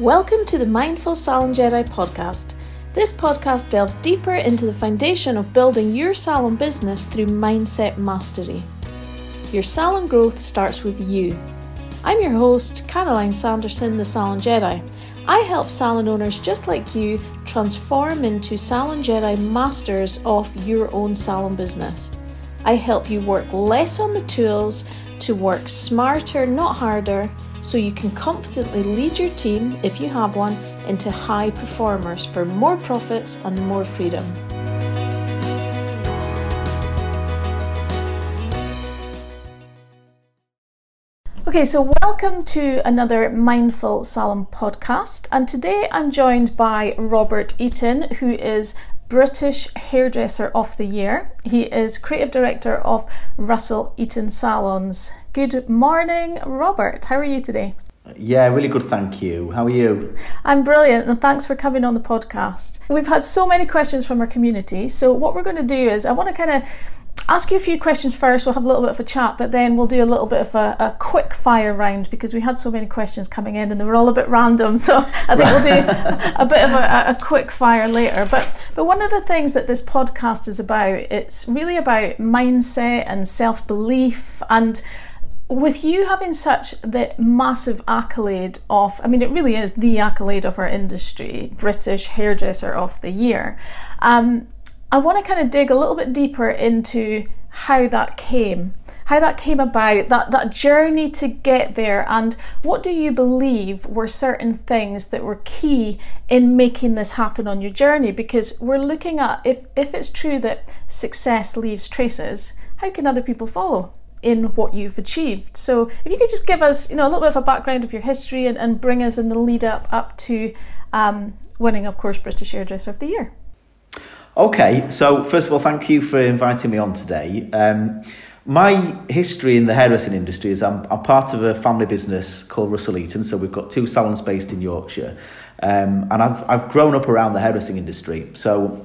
Welcome to the Mindful Salon Jedi podcast. This podcast delves deeper into the foundation of building your salon business through mindset mastery. Your salon growth starts with you. I'm your host, Caroline Sanderson, the Salon Jedi. I help salon owners just like you transform into Salon Jedi masters of your own salon business. I help you work less on the tools to work smarter, not harder so you can confidently lead your team, if you have one, into high performers for more profits and more freedom. Okay, so welcome to another Mindful Salon podcast. And today I'm joined by Robert Eaton, who is British Hairdresser of the Year. He is Creative Director of Russell Eaton Salons. Good morning, Robert. How are you today? Yeah, really good, thank you. How are you? I'm brilliant, and thanks for coming on the podcast. We've had so many questions from our community, so what we're going to do is I want to kind of ask you a few questions first. We'll have a little bit of a chat, but then we'll do a little bit of a, a, quick fire round because we had so many questions coming in and they were all a bit random. So I think we'll do a, bit of a, a, quick fire later. But but one of the things that this podcast is about, it's really about mindset and self belief and with you having such the massive accolade of, I mean, it really is the accolade of our industry, British Hairdresser of the Year. Um, I want to kind of dig a little bit deeper into how that came, how that came about, that, that journey to get there, and what do you believe were certain things that were key in making this happen on your journey? Because we're looking at if, if it's true that success leaves traces, how can other people follow? in what you've achieved. So if you could just give us, you know, a little bit of a background of your history and, and bring us in the lead up up to um, winning, of course, British Hairdresser of the Year. Okay, so first of all, thank you for inviting me on today. Um, my history in the hairdressing industry is I'm, I'm, part of a family business called Russell Eaton. So we've got two salons based in Yorkshire. Um, and I've, I've grown up around the hairdressing industry. So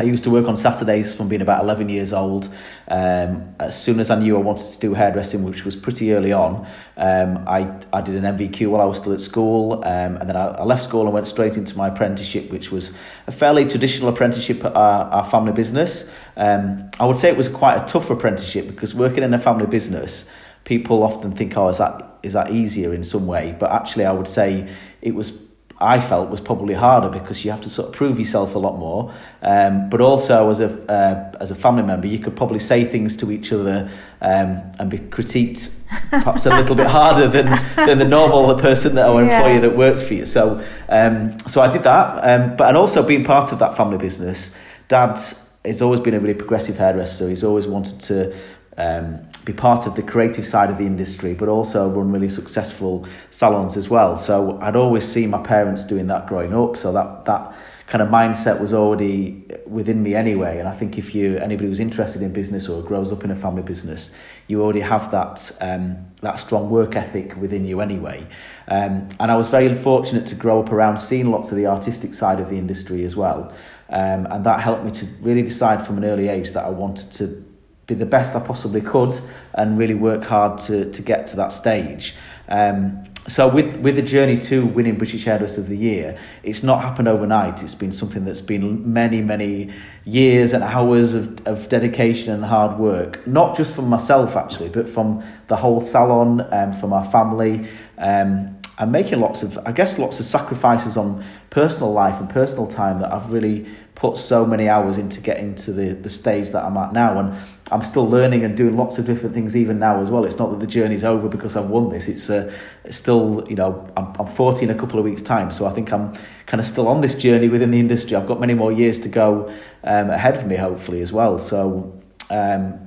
I used to work on Saturdays from being about 11 years old. Um, as soon as I knew I wanted to do hairdressing, which was pretty early on, um, I, I did an NVQ while I was still at school. Um, and then I, I, left school and went straight into my apprenticeship, which was a fairly traditional apprenticeship at our, our family business. Um, I would say it was quite a tough apprenticeship because working in a family business, people often think, oh, is that, is that easier in some way? But actually, I would say it was I felt was probably harder because you have to sort of prove yourself a lot more. Um, but also as a uh, as a family member, you could probably say things to each other um, and be critiqued perhaps a little bit harder than, than the normal person that or employee yeah. that works for you. So um, so I did that. Um, but and also being part of that family business, Dad has always been a really progressive hairdresser. He's always wanted to um, be part of the creative side of the industry, but also run really successful salons as well. So I'd always see my parents doing that growing up. So that that kind of mindset was already within me anyway. And I think if you anybody who's interested in business or grows up in a family business, you already have that um, that strong work ethic within you anyway. Um, and I was very fortunate to grow up around seeing lots of the artistic side of the industry as well. Um, and that helped me to really decide from an early age that I wanted to be the best I possibly could and really work hard to, to get to that stage. Um, so with with the journey to winning British Hairdresser of the Year, it's not happened overnight. It's been something that's been many many years and hours of, of dedication and hard work. Not just from myself actually, but from the whole salon and from our family. Um, and making lots of, I guess, lots of sacrifices on personal life and personal time that I've really put so many hours into getting to the, the stage that I'm at now. And I'm still learning and doing lots of different things even now as well. It's not that the journey's over because I've won this. It's, uh, it's still, you know, I'm, I'm 40 in a couple of weeks' time. So I think I'm kind of still on this journey within the industry. I've got many more years to go um, ahead of me, hopefully, as well. So, um,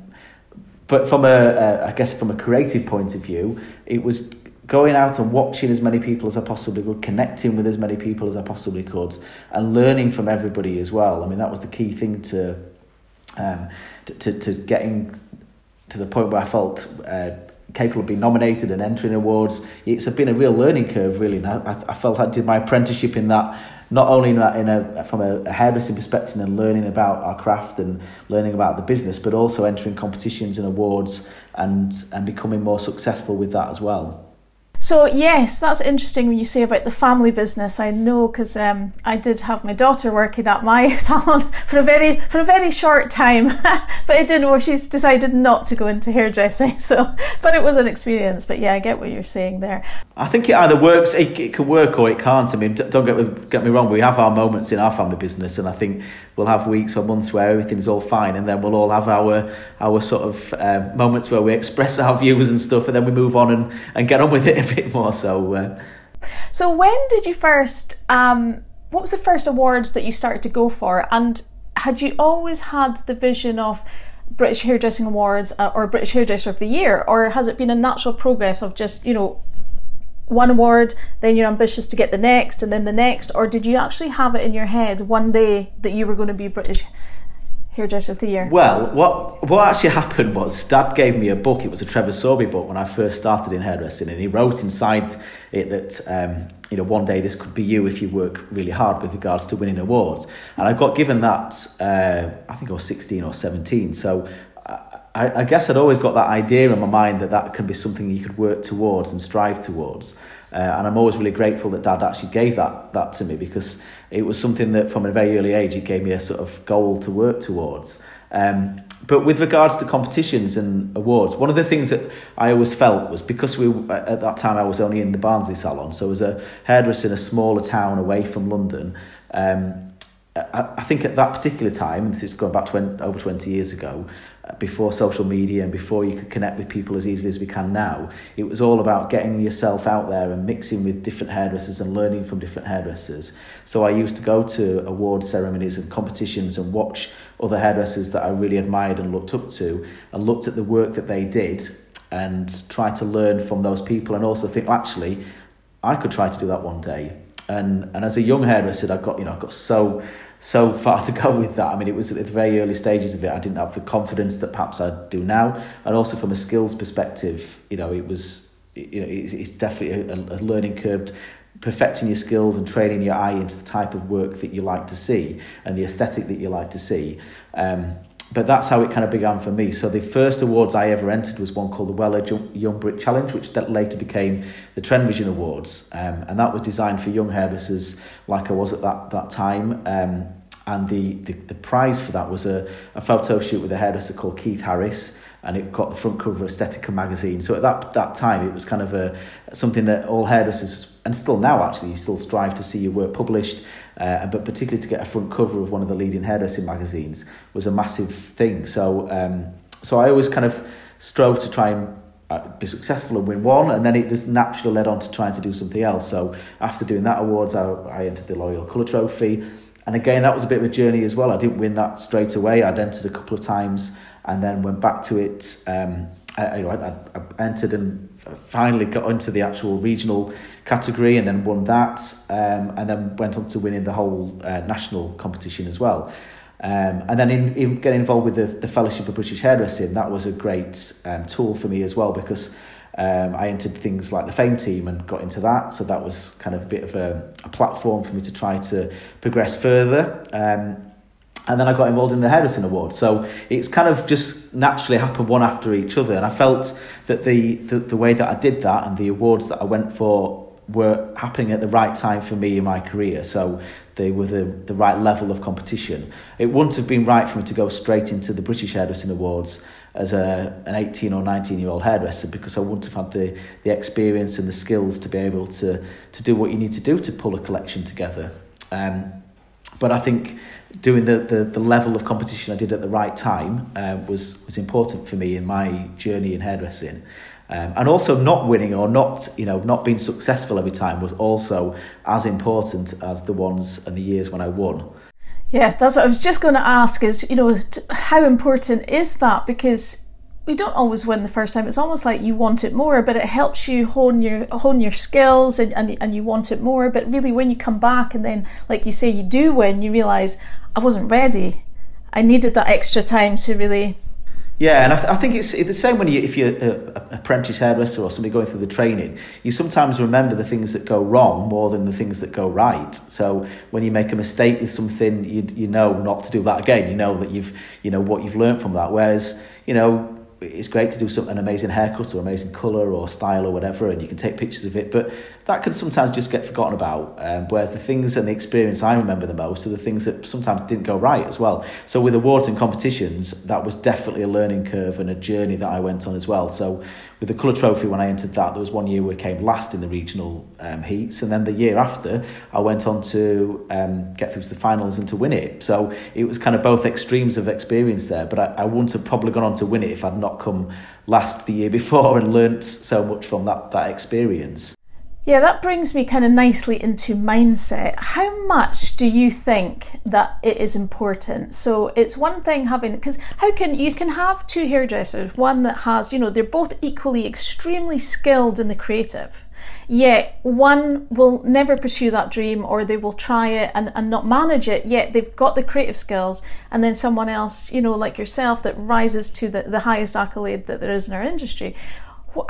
but from a, a, I guess from a creative point of view, it was going out and watching as many people as I possibly could, connecting with as many people as I possibly could, and learning from everybody as well. I mean, that was the key thing to um, to, to, to getting to the point where I felt uh, capable of being nominated and entering awards. It's been a real learning curve, really. And I, I felt I did my apprenticeship in that not only in a, in a, from a hairdressing perspective and learning about our craft and learning about the business, but also entering competitions and awards and and becoming more successful with that as well. So yes, that's interesting when you say about the family business. I know because um, I did have my daughter working at my salon for a very for a very short time, but it didn't. Well, she's decided not to go into hairdressing. So, but it was an experience. But yeah, I get what you're saying there. I think it either works, it, it can work or it can't. I mean, don't get me, get me wrong. We have our moments in our family business, and I think we'll have weeks or months where everything's all fine, and then we'll all have our our sort of um, moments where we express our views and stuff, and then we move on and, and get on with it bit more. So, uh... so when did you first? Um, what was the first awards that you started to go for, and had you always had the vision of? British Hairdressing Awards uh, or British Hairdresser of the Year, or has it been a natural progress of just you know one award, then you're ambitious to get the next, and then the next, or did you actually have it in your head one day that you were going to be British hairdresser of the year? Well, what what actually happened was Dad gave me a book. It was a Trevor Sorbie book when I first started in hairdressing, and he wrote inside it that um, you know one day this could be you if you work really hard with regards to winning awards. And I got given that uh, I think I was sixteen or seventeen, so. I, I guess I'd always got that idea in my mind that that could be something you could work towards and strive towards. Uh, and I'm always really grateful that Dad actually gave that that to me because it was something that from a very early age it gave me a sort of goal to work towards. Um, but with regards to competitions and awards, one of the things that I always felt was because we at that time I was only in the Barnsley salon, so as a hairdresser in a smaller town away from London. Um, I, I think at that particular time, and this is going back 20, over 20 years ago, uh, before social media and before you could connect with people as easily as we can now, it was all about getting yourself out there and mixing with different hairdressers and learning from different hairdressers. So I used to go to award ceremonies and competitions and watch other hairdressers that I really admired and looked up to and looked at the work that they did and try to learn from those people and also think, well, actually, I could try to do that one day. And and as a young hairdresser, I got you know I got so so far to go with that. I mean, it was at the very early stages of it. I didn't have the confidence that perhaps I do now, and also from a skills perspective, you know, it was you know it's definitely a, a learning curve. Perfecting your skills and training your eye into the type of work that you like to see and the aesthetic that you like to see. Um, but that's how it kind of began for me. So the first awards I ever entered was one called the Wella Young Brit Challenge, which that later became the Trend Vision Awards, um, and that was designed for young hairdressers like I was at that that time. Um, and the, the, the prize for that was a, a photo shoot with a hairdresser called Keith Harris, and it got the front cover of Estetica magazine. So at that that time, it was kind of a something that all hairdressers, and still now actually, you still strive to see your work published. Uh, but particularly to get a front cover of one of the leading hairdressing magazines was a massive thing. So um, so I always kind of strove to try and uh, be successful and win one, and then it just naturally led on to trying to do something else. So after doing that awards, I, I entered the L'Oreal Colour Trophy. And again, that was a bit of a journey as well. I didn't win that straight away. I'd entered a couple of times and then went back to it. Um, I, I, I entered and finally got into the actual regional category and then won that. Um, and then went on to winning the whole uh, national competition as well. Um, and then in, in getting involved with the, the Fellowship of British Hairdressing, that was a great um, tool for me as well because um, I entered things like the Fame team and got into that. So that was kind of a bit of a, a platform for me to try to progress further. Um, and then I got involved in the Hairdressing Award. So it's kind of just naturally happened one after each other. And I felt that the, the, the way that I did that and the awards that I went for were happening at the right time for me in my career. So they were the, the right level of competition. It wouldn't have been right for me to go straight into the British Hairdressing Awards as a, an 18 or 19 year old hairdresser because I wouldn't have had the, the experience and the skills to be able to, to do what you need to do to pull a collection together. Um, but I think doing the, the, the level of competition I did at the right time uh, was, was important for me in my journey in hairdressing. Um, and also not winning or not, you know, not being successful every time was also as important as the ones and the years when I won. Yeah, that's what I was just going to ask is, you know, how important is that? Because we don't always win the first time. It's almost like you want it more, but it helps you hone your hone your skills and, and, and you want it more. But really when you come back and then like you say you do win, you realise I wasn't ready. I needed that extra time to really yeah, and I, th- I think it's, the same when you if you're an apprentice hairdresser or somebody going through the training. You sometimes remember the things that go wrong more than the things that go right. So when you make a mistake with something, you you know not to do that again. You know that you've you know what you've learned from that. Whereas you know it's great to do some, an amazing haircut or amazing colour or style or whatever, and you can take pictures of it, but that can sometimes just get forgotten about. Um, whereas the things and the experience I remember the most are the things that sometimes didn't go right as well. So with awards and competitions, that was definitely a learning curve and a journey that I went on as well. So with the Colour Trophy, when I entered that, there was one year we came last in the regional um, heats, and then the year after, I went on to um, get through to the finals and to win it. So it was kind of both extremes of experience there, but I, I wouldn't have probably gone on to win it if I'd not come last the year before and learnt so much from that, that experience. Yeah, that brings me kind of nicely into mindset. How much do you think that it is important? So it's one thing having because how can you can have two hairdressers, one that has, you know, they're both equally extremely skilled in the creative. Yet one will never pursue that dream or they will try it and, and not manage it, yet they've got the creative skills, and then someone else, you know, like yourself, that rises to the, the highest accolade that there is in our industry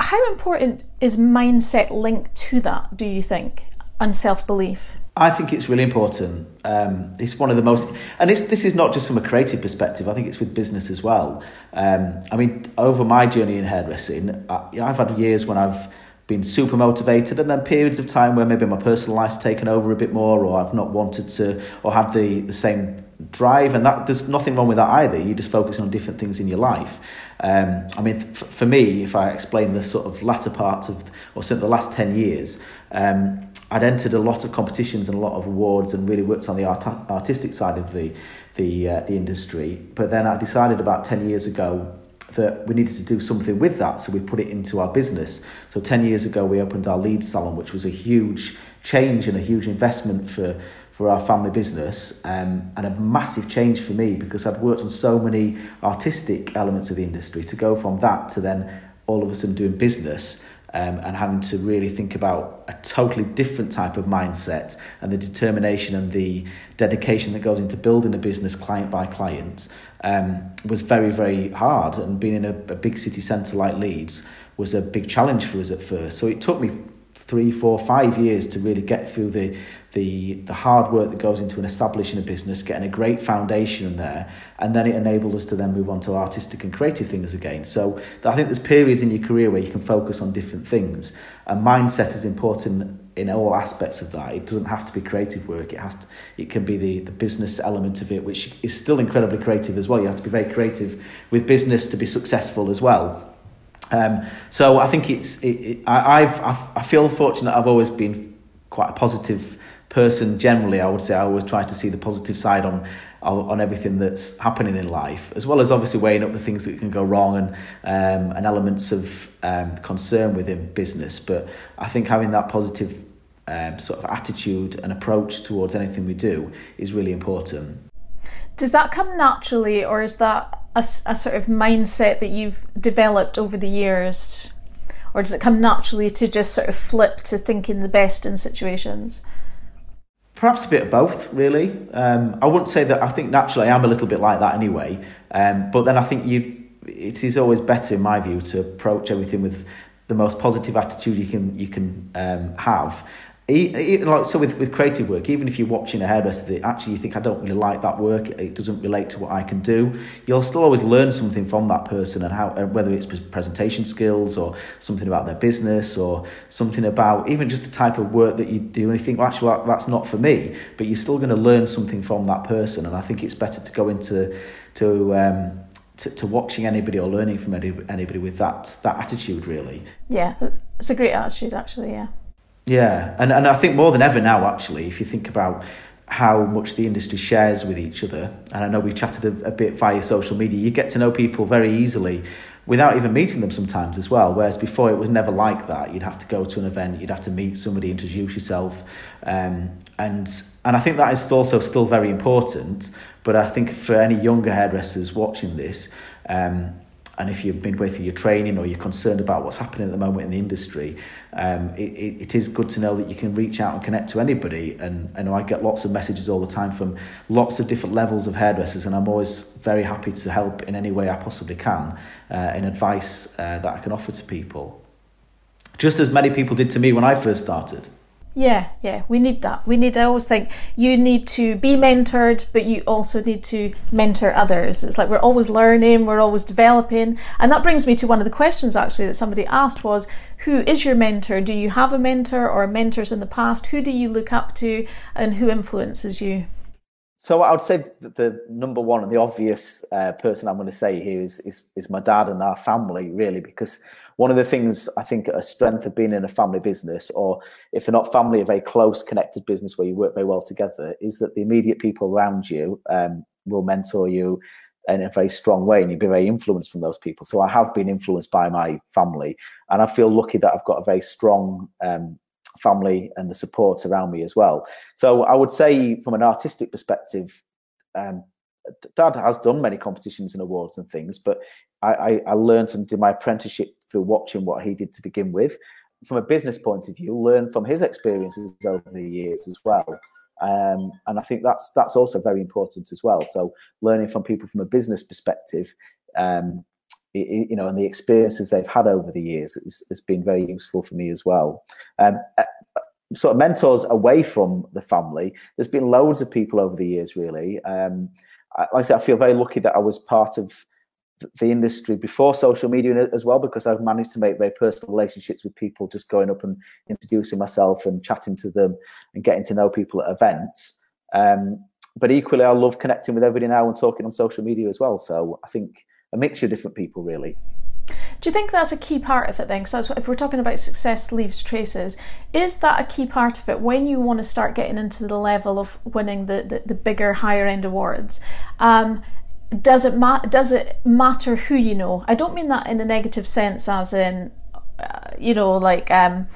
how important is mindset linked to that, do you think, and self belief? I think it's really important. Um, it's one of the most, and this is not just from a creative perspective. I think it's with business as well. Um, I mean, over my journey in hairdressing, I, I've had years when I've been super motivated, and then periods of time where maybe my personal life's taken over a bit more, or I've not wanted to, or had the the same drive, and that there's nothing wrong with that either. You just focus on different things in your life. Um, I mean, for me, if I explain the sort of latter part of, or certainly the last 10 years, um, I'd entered a lot of competitions and a lot of awards and really worked on the art- artistic side of the, the, uh, the industry. But then I decided about 10 years ago that we needed to do something with that, so we put it into our business. So 10 years ago, we opened our lead salon, which was a huge change and a huge investment for for our family business um, and a massive change for me because I'd worked on so many artistic elements of the industry to go from that to then all of a sudden doing business um, and having to really think about a totally different type of mindset and the determination and the dedication that goes into building a business client by client um, was very, very hard. And being in a, a big city centre like Leeds was a big challenge for us at first. So it took me three, four, five years to really get through the the the hard work that goes into an establishing a business, getting a great foundation there, and then it enabled us to then move on to artistic and creative things again. So I think there's periods in your career where you can focus on different things, and mindset is important in all aspects of that. It doesn't have to be creative work. It has to. It can be the the business element of it, which is still incredibly creative as well. You have to be very creative with business to be successful as well. Um, so I think it's. It, it, I, I've, I've I feel fortunate. I've always been quite a positive person generally, I would say I always try to see the positive side on on everything that's happening in life, as well as obviously weighing up the things that can go wrong and um, and elements of um, concern within business. But I think having that positive um, sort of attitude and approach towards anything we do is really important. Does that come naturally, or is that a, a sort of mindset that you've developed over the years? Or does it come naturally to just sort of flip to thinking the best in situations? Perhaps a bit of both, really. Um, I wouldn't say that. I think naturally I am a little bit like that anyway. Um, but then I think you, it is always better, in my view, to approach everything with the most positive attitude you can you can um, have, like so with, with creative work even if you're watching a hairdresser that actually you think i don't really like that work. It doesn't relate to what i can do. You'll still always learn something from that person and how whether it's presentation skills or something about their business or something about even just the type of work that you do and you think well actually well, that's not for me. But you're still going to learn something from that person and i think it's better to go into to um, to, to watching anybody or learning from any, anybody with that that attitude really. Yeah it's a great attitude actually yeah yeah, and, and I think more than ever now, actually, if you think about how much the industry shares with each other, and I know we chatted a, a bit via social media, you get to know people very easily without even meeting them sometimes as well. Whereas before it was never like that. You'd have to go to an event, you'd have to meet somebody, introduce yourself, um, and and I think that is also still very important. But I think for any younger hairdressers watching this, um, and if you've been with your training or you're concerned about what's happening at the moment in the industry, um, it, it, it is good to know that you can reach out and connect to anybody. And I know I get lots of messages all the time from lots of different levels of hairdressers, and I'm always very happy to help in any way I possibly can uh, in advice uh, that I can offer to people. Just as many people did to me when I first started. Yeah, yeah, we need that. We need, I always think you need to be mentored, but you also need to mentor others. It's like we're always learning, we're always developing. And that brings me to one of the questions actually that somebody asked was who is your mentor? Do you have a mentor or mentors in the past? Who do you look up to and who influences you? So I would say the number one and the obvious uh, person I'm going to say here is, is, is my dad and our family, really, because one of the things I think a strength of being in a family business, or if they're not family, a very close connected business where you work very well together, is that the immediate people around you um, will mentor you in a very strong way and you'll be very influenced from those people. So I have been influenced by my family and I feel lucky that I've got a very strong um, family and the support around me as well. So I would say from an artistic perspective, um, Dad has done many competitions and awards and things, but I, I, I learned and did my apprenticeship watching what he did to begin with. From a business point of view, learn from his experiences over the years as well. Um, and I think that's that's also very important as well. So learning from people from a business perspective, um, it, you know, and the experiences they've had over the years has, been very useful for me as well. Um, uh, sort of mentors away from the family. There's been loads of people over the years, really. Um, like I said, I feel very lucky that I was part of the industry before social media as well because I've managed to make very personal relationships with people just going up and introducing myself and chatting to them and getting to know people at events. Um, but equally, I love connecting with everybody now and talking on social media as well. So I think a mixture of different people really. Do you think that's a key part of it then? Because if we're talking about success leaves traces, is that a key part of it when you want to start getting into the level of winning the, the, the bigger, higher end awards? Um, does it ma- does it matter who you know? I don't mean that in a negative sense, as in you know, like, um,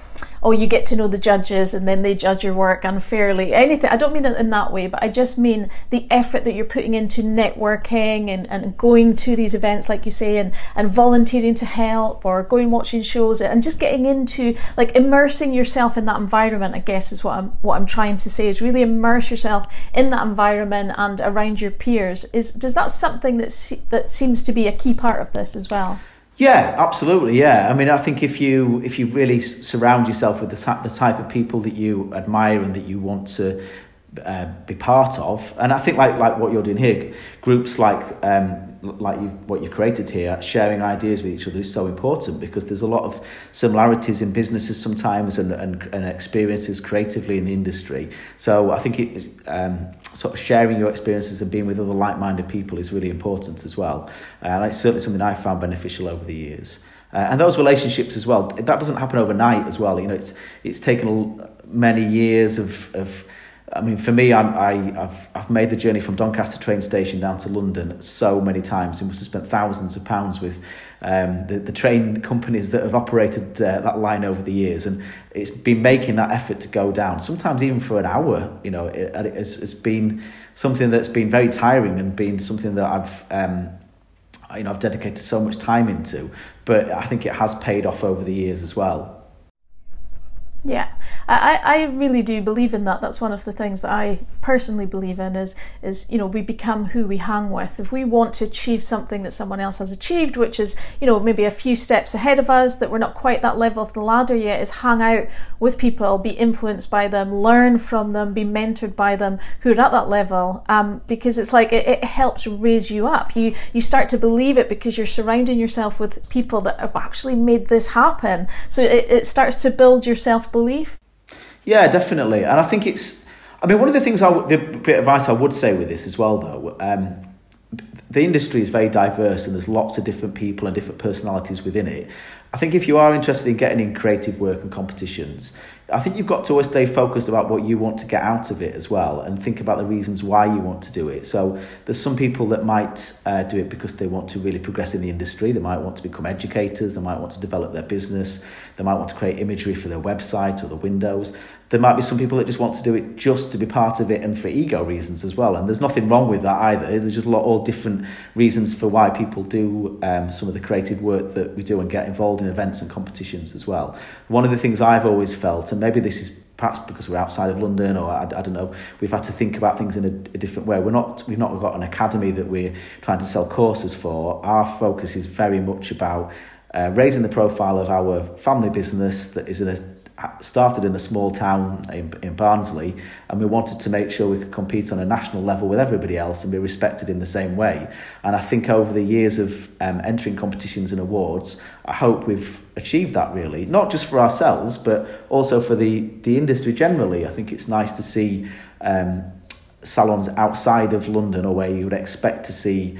oh, you get to know the judges and then they judge your work unfairly. Anything. I don't mean it in that way, but I just mean the effort that you're putting into networking and, and going to these events, like you say, and, and volunteering to help or going watching shows and just getting into like immersing yourself in that environment. I guess is what I'm what I'm trying to say is really immerse yourself in that environment and around your peers. Is does that something that se- that seems to be a key part of this as well? Yeah, absolutely. Yeah, I mean, I think if you if you really surround yourself with the type the type of people that you admire and that you want to uh, be part of, and I think like like what you're doing here, groups like um, like you, what you've created here, sharing ideas with each other is so important because there's a lot of similarities in businesses sometimes and, and, and experiences creatively in the industry. So I think it, um, sort of sharing your experiences and being with other like-minded people is really important as well. And it's certainly something I've found beneficial over the years. Uh, and those relationships as well, that doesn't happen overnight as well. You know, it's, it's taken many years of, of I mean, for me, I'm, I, have I've made the journey from Doncaster train station down to London so many times. We must have spent thousands of pounds with um, the, the train companies that have operated uh, that line over the years. And it's been making that effort to go down, sometimes even for an hour, you know, it, has, it's been something that's been very tiring and been something that I've, um, you know, I've dedicated so much time into. But I think it has paid off over the years as well. Yeah, I, I really do believe in that. That's one of the things that I personally believe in is is you know we become who we hang with. If we want to achieve something that someone else has achieved, which is you know maybe a few steps ahead of us, that we're not quite that level of the ladder yet, is hang out with people, be influenced by them, learn from them, be mentored by them who are at that level. Um, because it's like it, it helps raise you up. You you start to believe it because you're surrounding yourself with people that have actually made this happen. So it, it starts to build your self belief? Yeah, definitely. And I think it's, I mean, one of the things, I, the bit of advice I would say with this as well, though, um, the industry is very diverse and there's lots of different people and different personalities within it. I think if you are interested in getting in creative work and competitions, I think you've got to always stay focused about what you want to get out of it as well and think about the reasons why you want to do it. So there's some people that might uh, do it because they want to really progress in the industry. They might want to become educators. They might want to develop their business. They might want to create imagery for their website or the windows. There might be some people that just want to do it just to be part of it and for ego reasons as well. And there's nothing wrong with that either. There's just a lot all different reasons for why people do um, some of the creative work that we do and get involved in events and competitions as well. One of the things I've always felt, and maybe this is perhaps because we're outside of London or I, I don't know, we've had to think about things in a, a different way. We're not, we've not got an academy that we're trying to sell courses for. Our focus is very much about uh, raising the profile of our family business that is in a started in a small town in, in Barnsley, and we wanted to make sure we could compete on a national level with everybody else and be respected in the same way. And I think over the years of um, entering competitions and awards, I hope we've achieved that really, not just for ourselves, but also for the, the industry generally. I think it's nice to see um, salons outside of London or where you would expect to see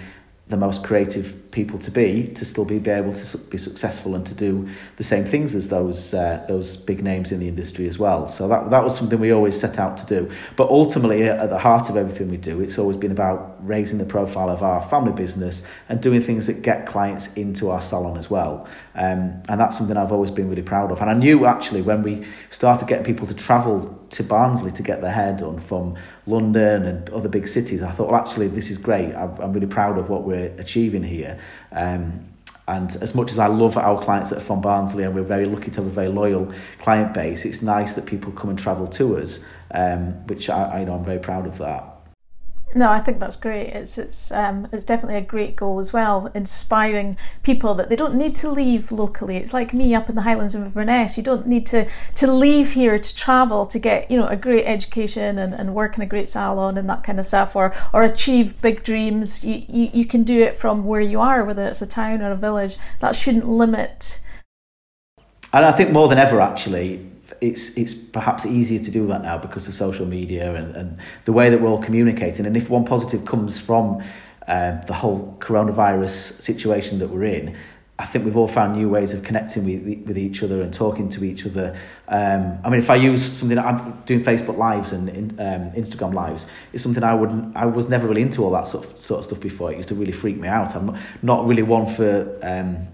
the most creative people to be to still be, be able to be successful and to do the same things as those uh, those big names in the industry as well. So that that was something we always set out to do. But ultimately, at the heart of everything we do, it's always been about raising the profile of our family business and doing things that get clients into our salon as well. Um, and that's something I've always been really proud of. And I knew actually when we started getting people to travel to Barnsley to get their hair done from London and other big cities, I thought, well, actually, this is great. I'm really proud of what we're achieving here. Um, and as much as I love our clients that are from Barnsley and we're very lucky to have a very loyal client base, it's nice that people come and travel to us, um, which I, I know I'm very proud of that. No, I think that's great. It's it's um, it's definitely a great goal as well, inspiring people that they don't need to leave locally. It's like me up in the Highlands of Inverness. You don't need to to leave here to travel to get you know a great education and, and work in a great salon and that kind of stuff, or or achieve big dreams. You, you you can do it from where you are, whether it's a town or a village. That shouldn't limit. And I think more than ever, actually, it's it's perhaps easier to do that now because of social media and, and the way that we're all communicating. And if one positive comes from uh, the whole coronavirus situation that we're in, I think we've all found new ways of connecting with with each other and talking to each other. Um, I mean, if I use something, I'm doing Facebook lives and um, Instagram lives. It's something I wouldn't. I was never really into all that sort of, sort of stuff before. It used to really freak me out. I'm not really one for. Um,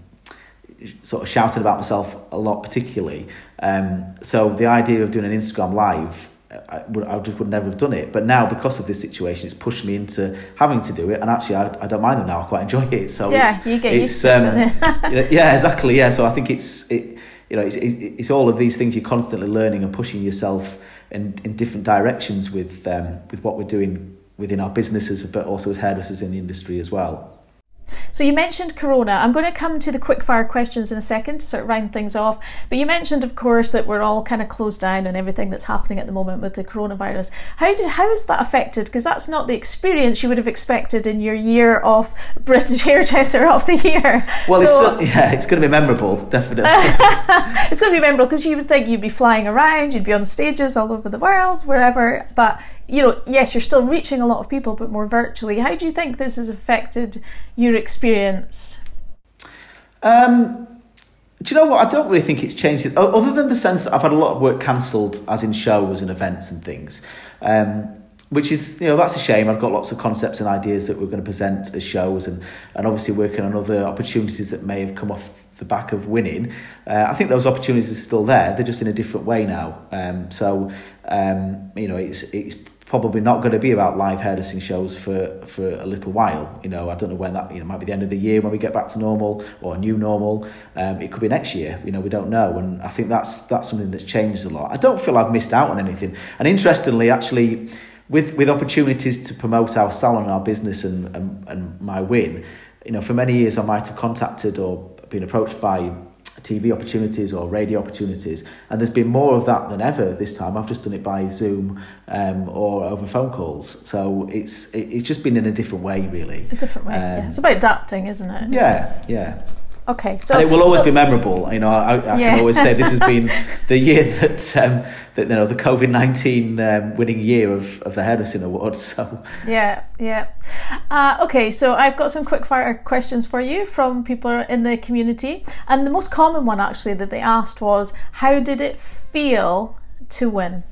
sort of shouting about myself a lot, particularly. Um, so the idea of doing an Instagram live, I, would, I just would never have done it. But now, because of this situation, it's pushed me into having to do it. And actually, I, I don't mind them now. I quite enjoy it. So yeah, you get used to um, it. yeah, exactly. Yeah. So I think it's it. You know, it's, it's all of these things you're constantly learning and pushing yourself in, in different directions with um, with what we're doing within our businesses, but also as hairdressers in the industry as well. So you mentioned Corona. I'm going to come to the quickfire questions in a second to sort of round things off. But you mentioned, of course, that we're all kind of closed down and everything that's happening at the moment with the coronavirus. How do how is that affected? Because that's not the experience you would have expected in your year of British Hairdresser of the Year. Well, so, it's, yeah, it's going to be memorable, definitely. it's going to be memorable because you would think you'd be flying around, you'd be on stages all over the world, wherever. But you know, yes, you're still reaching a lot of people, but more virtually. How do you think this has affected your experience? Um, do you know what? I don't really think it's changed it, other than the sense that I've had a lot of work cancelled, as in shows and events and things. Um, which is, you know, that's a shame. I've got lots of concepts and ideas that we're going to present as shows, and, and obviously working on other opportunities that may have come off the back of winning. Uh, I think those opportunities are still there. They're just in a different way now. Um, so, um, you know, it's it's probably not going to be about live hairdressing shows for, for a little while. You know, I don't know when that, you know, might be the end of the year when we get back to normal or new normal. Um, it could be next year, you know, we don't know. And I think that's, that's something that's changed a lot. I don't feel I've missed out on anything. And interestingly, actually, with, with opportunities to promote our salon, our business and, and, and my win, you know, for many years I might have contacted or been approached by TV opportunities or radio opportunities. And there's been more of that than ever this time. I've just done it by Zoom um, or over phone calls. So it's it's just been in a different way, really. A different way. Um, yeah. It's about adapting, isn't it? Yeah, it's... yeah. Okay, so and it will always so, be memorable. You know, I, I yeah. can always say this has been the year that um, that you know the COVID nineteen um, winning year of, of the hairdressing awards. So yeah, yeah. Uh, okay, so I've got some quick fire questions for you from people in the community, and the most common one actually that they asked was, "How did it feel to win?"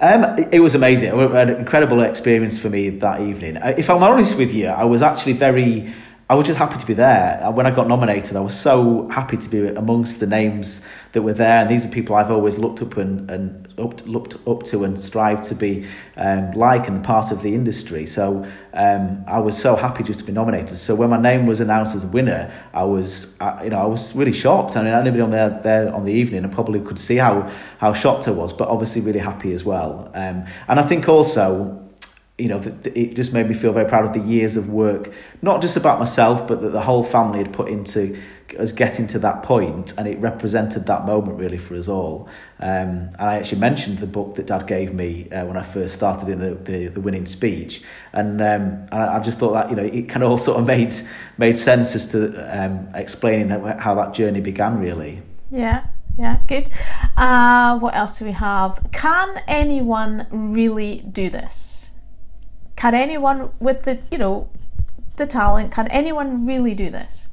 Um, it was amazing. It was an incredible experience for me that evening. If I'm honest with you, I was actually very I was just happy to be there. Uh, when I got nominated, I was so happy to be amongst the names that were there. And these are people I've always looked up and, and up, looked up to and strived to be um, like and part of the industry. So um, I was so happy just to be nominated. So when my name was announced as a winner, I was, uh, you know, I was really shocked. I mean, anybody on there there on the evening, I probably could see how how shocked I was, but obviously really happy as well. Um, and I think also you know, it just made me feel very proud of the years of work, not just about myself, but that the whole family had put into us getting to that point, and it represented that moment really for us all. Um, and I actually mentioned the book that Dad gave me uh, when I first started in the the, the winning speech, and um, and I, just thought that you know it kind of all sort of made made sense as to um, explaining how that journey began really. Yeah. Yeah, good. Uh, what else do we have? Can anyone really do this? Can anyone with the, you know, the talent, can anyone really do this?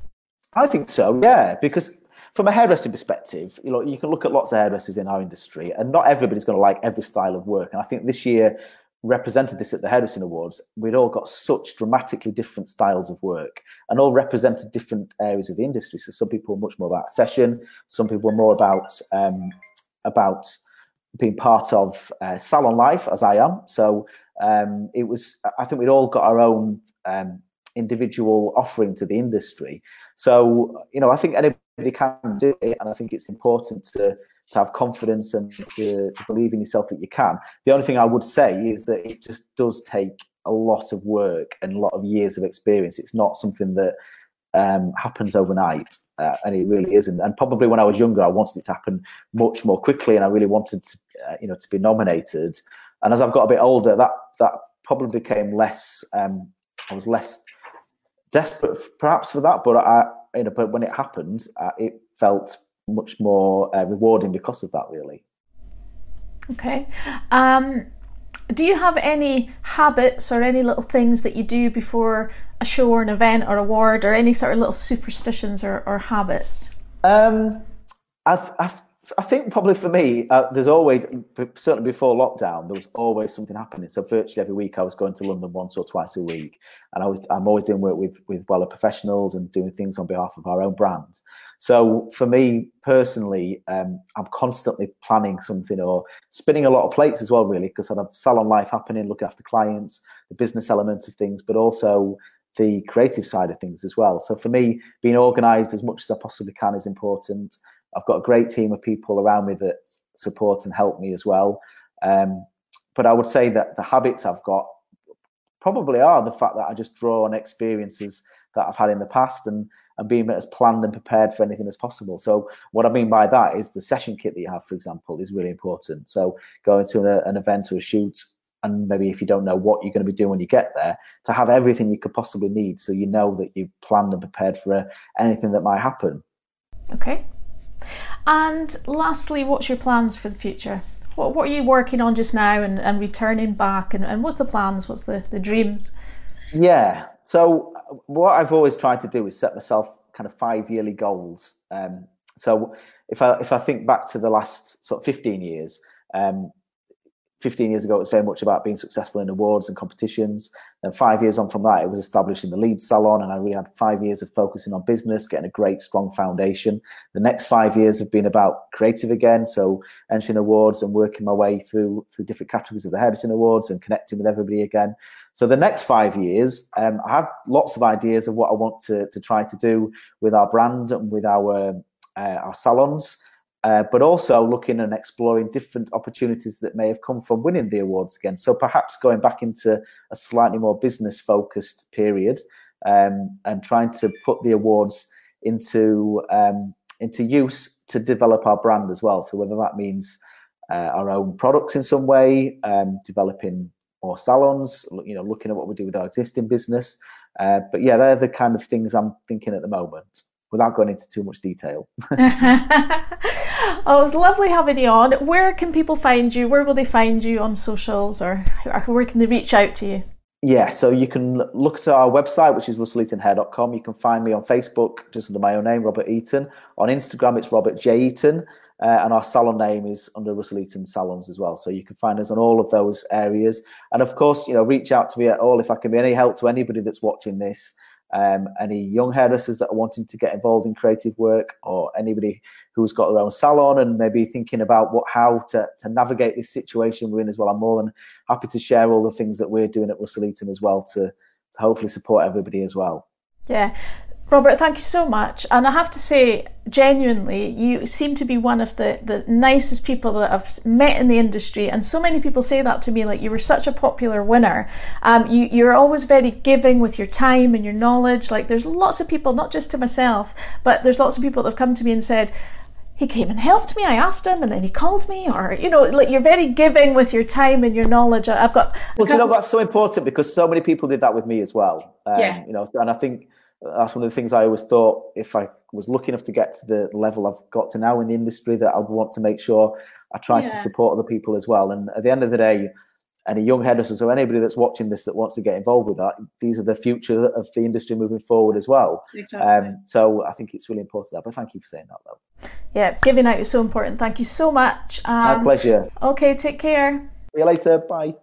I think so, yeah, because from a hairdressing perspective, you know, you can look at lots of hairdressers in our industry, and not everybody's going to like every style of work. And I think this year represented this at the Hairdressing Awards. We'd all got such dramatically different styles of work, and all represented different areas of the industry. So some people were much more about session, some people were more about um, about being part of uh, salon life, as I am. So um, it was. I think we'd all got our own um, individual offering to the industry. So you know, I think anybody can do it, and I think it's important to to have confidence and to believe in yourself that you can. The only thing I would say is that it just does take a lot of work and a lot of years of experience. It's not something that um, happens overnight, uh, and it really isn't. And probably when I was younger, I wanted it to happen much more quickly, and I really wanted to, uh, you know, to be nominated. And as I've got a bit older, that that probably became less. Um, I was less desperate, perhaps, for that. But I, you know, but when it happened, uh, it felt much more uh, rewarding because of that, really. Okay. Um, do you have any habits or any little things that you do before a show or an event or a award or any sort of little superstitions or, or habits? Um, I've, I've I think probably for me, uh, there's always certainly before lockdown, there was always something happening. So virtually every week, I was going to London once or twice a week, and I was I'm always doing work with with Wella professionals and doing things on behalf of our own brands. So for me personally, um, I'm constantly planning something or spinning a lot of plates as well, really, because I have salon life happening, looking after clients, the business element of things, but also the creative side of things as well. So for me, being organised as much as I possibly can is important. I've got a great team of people around me that support and help me as well. Um, but I would say that the habits I've got probably are the fact that I just draw on experiences that I've had in the past and and being as planned and prepared for anything as possible. So what I mean by that is the session kit that you have, for example, is really important. So going to an, event or a shoot, and maybe if you don't know what you're going to be doing when you get there, to have everything you could possibly need, so you know that you've planned and prepared for uh, anything that might happen. Okay, and lastly, what's your plans for the future? What, what are you working on just now and, and returning back? And, and what's the plans? What's the, the dreams? Yeah. So, what I've always tried to do is set myself kind of five yearly goals. Um, so, if I, if I think back to the last sort of 15 years, um, 15 years ago, it was very much about being successful in awards and competitions. And five years on from that, it was establishing the lead salon. And I really had five years of focusing on business, getting a great, strong foundation. The next five years have been about creative again. So entering awards and working my way through through different categories of the Hairdressing Awards and connecting with everybody again. So the next five years, um, I have lots of ideas of what I want to, to try to do with our brand and with our, uh, our salons. Uh, but also looking and exploring different opportunities that may have come from winning the awards again. So perhaps going back into a slightly more business focused period um, and trying to put the awards into um, into use to develop our brand as well. So whether that means uh, our own products in some way, um, developing more salons, you know, looking at what we do with our existing business. Uh, but yeah, they're the kind of things I'm thinking at the moment without going into too much detail. oh, it was lovely having you on. Where can people find you? Where will they find you on socials or where can they reach out to you? Yeah, so you can look at our website, which is russelleatonhair.com. You can find me on Facebook, just under my own name, Robert Eaton. On Instagram, it's Robert J. Eaton. Uh, and our salon name is under Russell Eaton Salons as well. So you can find us on all of those areas. And of course, you know, reach out to me at all if I can be any help to anybody that's watching this um, any young hairdressers that are wanting to get involved in creative work or anybody who's got their own salon and maybe thinking about what how to, to navigate this situation we're in as well. I'm more than happy to share all the things that we're doing at Russell Eaton as well to, to hopefully support everybody as well. Yeah. Robert, thank you so much. And I have to say, genuinely, you seem to be one of the, the nicest people that I've met in the industry. And so many people say that to me, like you were such a popular winner. Um, you, you're always very giving with your time and your knowledge. Like there's lots of people, not just to myself, but there's lots of people that have come to me and said, he came and helped me. I asked him, and then he called me. Or you know, like you're very giving with your time and your knowledge. I've got. Well, you know that's so important because so many people did that with me as well. Um, yeah. You know, and I think that's one of the things I always thought if I was lucky enough to get to the level I've got to now in the industry that I'd want to make sure I try yeah. to support other people as well. And at the end of the day, any young hairdressers or anybody that's watching this that wants to get involved with that, these are the future of the industry moving forward as well. Exactly. Um, so I think it's really important that. But thank you for saying that, though. Yeah, giving out is so important. Thank you so much. Um, My pleasure. Okay, take care. See you later. Bye.